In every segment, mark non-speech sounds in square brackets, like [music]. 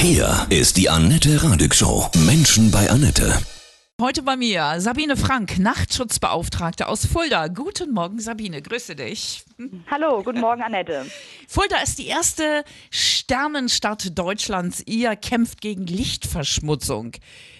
Hier ist die Annette Radig Show. Menschen bei Annette. Heute bei mir Sabine Frank, Nachtschutzbeauftragte aus Fulda. Guten Morgen, Sabine, grüße dich. Hallo, guten Morgen, Annette. Fulda ist die erste Sternenstadt Deutschlands. Ihr kämpft gegen Lichtverschmutzung.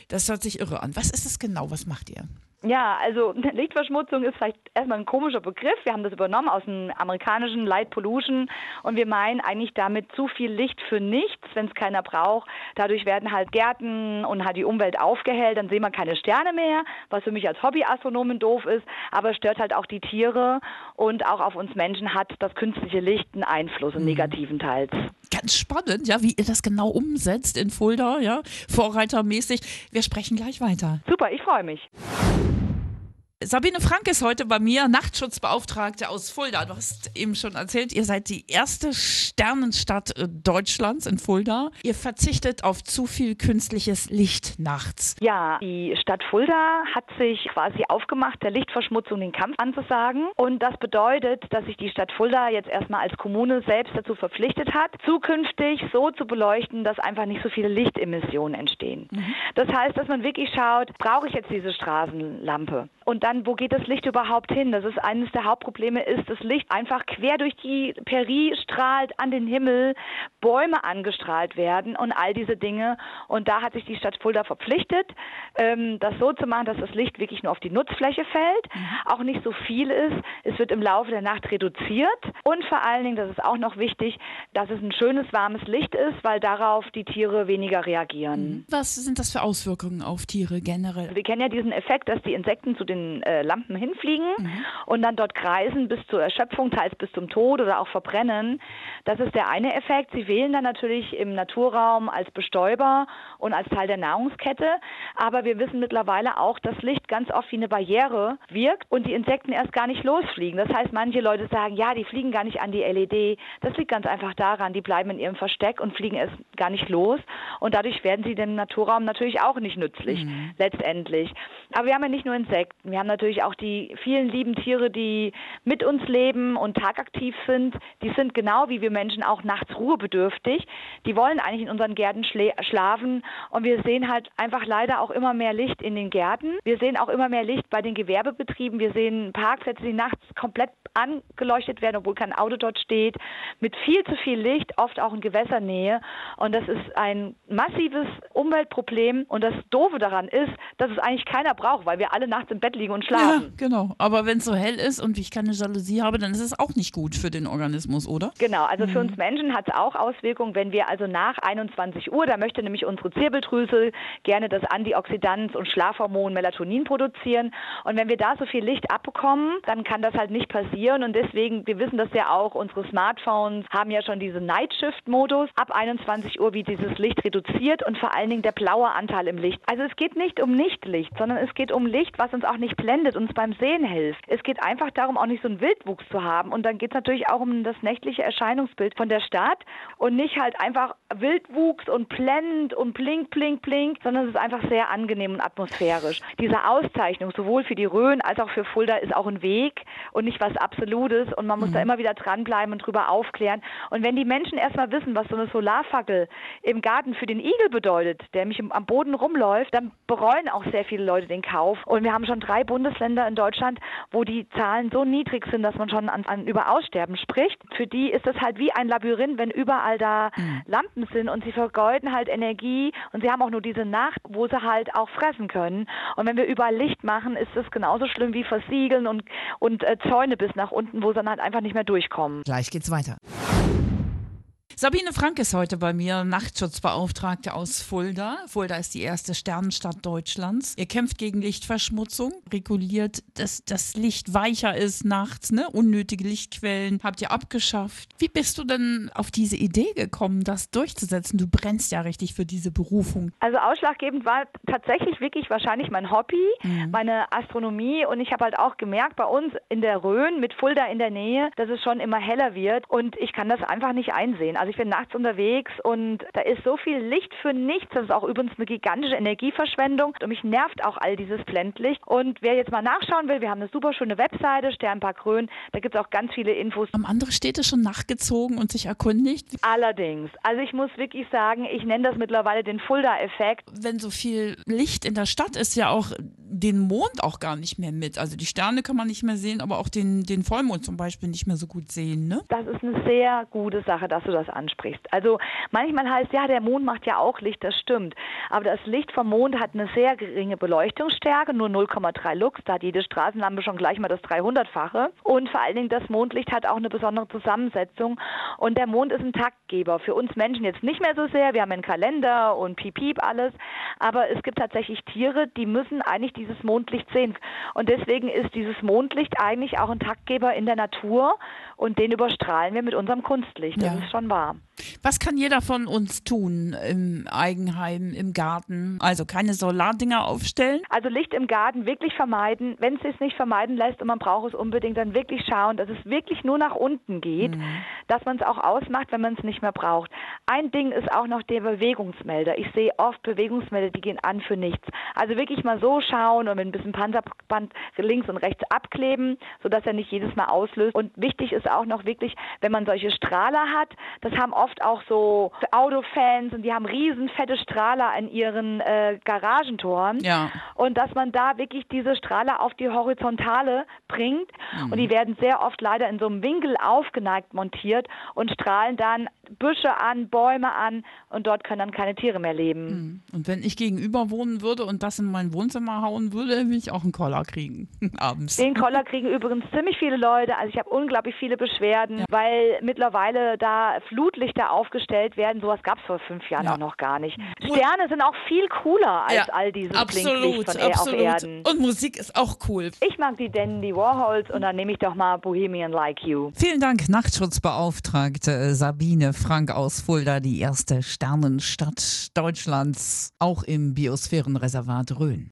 Das hört sich irre an. Was ist es genau? Was macht ihr? Ja, also [laughs] Lichtverschmutzung ist vielleicht erstmal ein komischer Begriff. Wir haben das übernommen aus dem amerikanischen Light Pollution und wir meinen eigentlich damit zu viel Licht für nichts, wenn es keiner braucht. Dadurch werden halt Gärten und halt die Umwelt aufgehellt, dann sehen wir keine Sterne mehr, was für mich als Hobbyastronomin doof ist, aber stört halt auch die Tiere und auch auf uns Menschen hat das künstliche Licht einen Einfluss, einen mhm. negativen Teils. Ganz spannend, ja, wie ihr das genau umsetzt in Fulda, ja, vorreitermäßig. Wir sprechen gleich weiter. Super, ich freue mich. Sabine Frank ist heute bei mir, Nachtschutzbeauftragte aus Fulda. Du hast eben schon erzählt, ihr seid die erste Sternenstadt äh, Deutschlands in Fulda. Ihr verzichtet auf zu viel künstliches Licht nachts. Ja, die Stadt Fulda hat sich quasi aufgemacht, der Lichtverschmutzung den Kampf anzusagen. Und das bedeutet, dass sich die Stadt Fulda jetzt erstmal als Kommune selbst dazu verpflichtet hat, zukünftig so zu beleuchten, dass einfach nicht so viele Lichtemissionen entstehen. Mhm. Das heißt, dass man wirklich schaut, brauche ich jetzt diese Straßenlampe? Und dann, wo geht das Licht überhaupt hin? Das ist eines der Hauptprobleme, ist, das Licht einfach quer durch die Peri strahlt an den Himmel, Bäume angestrahlt werden und all diese Dinge. Und da hat sich die Stadt Fulda verpflichtet, ähm, das so zu machen, dass das Licht wirklich nur auf die Nutzfläche fällt, mhm. auch nicht so viel ist. Es wird im Laufe der Nacht reduziert und vor allen Dingen, das ist auch noch wichtig, dass es ein schönes, warmes Licht ist, weil darauf die Tiere weniger reagieren. Mhm. Was sind das für Auswirkungen auf Tiere generell? Wir kennen ja diesen Effekt, dass die Insekten zu den den äh, Lampen hinfliegen mhm. und dann dort kreisen bis zur Erschöpfung, teils bis zum Tod oder auch verbrennen. Das ist der eine Effekt. Sie wählen dann natürlich im Naturraum als Bestäuber und als Teil der Nahrungskette. Aber wir wissen mittlerweile auch, dass Licht ganz oft wie eine Barriere wirkt und die Insekten erst gar nicht losfliegen. Das heißt, manche Leute sagen, ja, die fliegen gar nicht an die LED. Das liegt ganz einfach daran, die bleiben in ihrem Versteck und fliegen erst gar nicht los. Und dadurch werden sie dem Naturraum natürlich auch nicht nützlich, mhm. letztendlich. Aber wir haben ja nicht nur Insekten. Wir haben natürlich auch die vielen lieben Tiere, die mit uns leben und tagaktiv sind. Die sind genau wie wir Menschen auch nachts ruhebedürftig. Die wollen eigentlich in unseren Gärten schlafen und wir sehen halt einfach leider auch immer mehr Licht in den Gärten. Wir sehen auch immer mehr Licht bei den Gewerbebetrieben. Wir sehen Parkplätze, die nachts komplett angeleuchtet werden, obwohl kein Auto dort steht, mit viel zu viel Licht, oft auch in Gewässernähe. Und das ist ein massives Umweltproblem. Und das Doofe daran ist, dass es eigentlich keiner braucht, weil wir alle nachts im Bett liegen und schlafen. Ja, genau. Aber wenn es so hell ist und ich keine Jalousie habe, dann ist es auch nicht gut für den Organismus, oder? Genau. Also mhm. für uns Menschen hat es auch Auswirkungen, wenn wir also nach 21 Uhr, da möchte nämlich unsere Zirbeldrüse gerne das Antioxidant und Schlafhormon Melatonin produzieren. Und wenn wir da so viel Licht abbekommen, dann kann das halt nicht passieren und deswegen, wir wissen das ja auch, unsere Smartphones haben ja schon diesen Night Shift Modus. Ab 21 Uhr wird dieses Licht reduziert und vor allen Dingen der blaue Anteil im Licht. Also es geht nicht um Nichtlicht, sondern es geht um Licht, was uns auch nicht blendet, uns beim Sehen hilft. Es geht einfach darum, auch nicht so einen Wildwuchs zu haben und dann geht es natürlich auch um das nächtliche Erscheinungsbild von der Stadt und nicht halt einfach Wildwuchs und blend und blink, blink, blink, sondern es ist einfach sehr angenehm und atmosphärisch. Diese Auszeichnung sowohl für die Rhön als auch für Fulda ist auch ein Weg und nicht was absolut Absolutes und man muss mhm. da immer wieder dranbleiben und drüber aufklären. Und wenn die Menschen erstmal wissen, was so eine Solarfackel im Garten für den Igel bedeutet, der mich am Boden rumläuft, dann bereuen auch sehr viele Leute den Kauf. Und wir haben schon drei Bundesländer in Deutschland, wo die Zahlen so niedrig sind, dass man schon an, an über Aussterben spricht. Für die ist das halt wie ein Labyrinth, wenn überall da mhm. Lampen sind und sie vergeuden halt Energie und sie haben auch nur diese Nacht, wo sie halt auch fressen können. Und wenn wir überall Licht machen, ist das genauso schlimm wie versiegeln und, und äh, Zäune bis nach unten, wo sie dann halt einfach nicht mehr durchkommen. Gleich geht's weiter. Sabine Frank ist heute bei mir, Nachtschutzbeauftragte aus Fulda. Fulda ist die erste Sternenstadt Deutschlands. Ihr kämpft gegen Lichtverschmutzung, reguliert, dass das Licht weicher ist nachts, ne? unnötige Lichtquellen habt ihr abgeschafft. Wie bist du denn auf diese Idee gekommen, das durchzusetzen? Du brennst ja richtig für diese Berufung. Also ausschlaggebend war tatsächlich wirklich wahrscheinlich mein Hobby, mhm. meine Astronomie und ich habe halt auch gemerkt bei uns in der Rhön mit Fulda in der Nähe, dass es schon immer heller wird und ich kann das einfach nicht einsehen. Also Also ich bin nachts unterwegs und da ist so viel Licht für nichts. Das ist auch übrigens eine gigantische Energieverschwendung und mich nervt auch all dieses Blendlicht. Und wer jetzt mal nachschauen will, wir haben eine super schöne Webseite, Sternpark Rhön, da gibt es auch ganz viele Infos. Haben andere Städte schon nachgezogen und sich erkundigt? Allerdings. Also ich muss wirklich sagen, ich nenne das mittlerweile den Fulda-Effekt. Wenn so viel Licht in der Stadt ist, ja auch den Mond auch gar nicht mehr mit. Also die Sterne kann man nicht mehr sehen, aber auch den, den Vollmond zum Beispiel nicht mehr so gut sehen. Ne? Das ist eine sehr gute Sache, dass du das ansprichst. Also manchmal heißt ja, der Mond macht ja auch Licht, das stimmt. Aber das Licht vom Mond hat eine sehr geringe Beleuchtungsstärke, nur 0,3 Lux. Da hat jede Straßenlampe schon gleich mal das 300-fache. Und vor allen Dingen das Mondlicht hat auch eine besondere Zusammensetzung. Und der Mond ist ein Taktgeber. Für uns Menschen jetzt nicht mehr so sehr. Wir haben einen Kalender und Piep, Piep alles. Aber es gibt tatsächlich Tiere, die müssen eigentlich dieses Mondlicht sehen. Und deswegen ist dieses Mondlicht eigentlich auch ein Taktgeber in der Natur und den überstrahlen wir mit unserem Kunstlicht. Das ja. ist schon wahr. Was kann jeder von uns tun im Eigenheim, im Garten? Also keine Solardinger aufstellen? Also Licht im Garten wirklich vermeiden. Wenn es sich nicht vermeiden lässt und man braucht es unbedingt, dann wirklich schauen, dass es wirklich nur nach unten geht, mhm. dass man es auch ausmacht, wenn man es nicht mehr braucht. Ein Ding ist auch noch der Bewegungsmelder. Ich sehe oft Bewegungsmelder, die gehen an für nichts. Also wirklich mal so schauen und mit ein bisschen Panzerband links und rechts abkleben, sodass er nicht jedes Mal auslöst. Und wichtig ist auch noch wirklich, wenn man solche Strahler hat, das haben oft auch so Autofans und die haben riesen fette Strahler an ihren äh, Garagentoren. Ja. Und dass man da wirklich diese Strahler auf die Horizontale bringt. Mhm. Und die werden sehr oft leider in so einem Winkel aufgeneigt montiert und strahlen dann Büsche an, Bäume an und dort können dann keine Tiere mehr leben. Mhm. Und wenn ich gegenüber wohnen würde und das in mein Wohnzimmer hauen würde, würde ich auch einen Koller kriegen [laughs] abends. Den Koller kriegen übrigens ziemlich viele Leute. Also ich habe unglaublich viele Beschwerden, ja. weil mittlerweile da Flutlichter aufgestellt werden. Sowas gab es vor fünf Jahren ja. auch noch gar nicht. Sterne sind auch viel cooler als ja, all absolut, Blinklicht von absolut. auf Erden. Und Musik ist auch cool. Ich mag die Dandy Warhols und dann nehme ich doch mal Bohemian Like You. Vielen Dank, Nachtschutzbeauftragte Sabine Frank aus Fulda, die erste Sternenstadt Deutschlands, auch im Biosphärenreservat Rhön.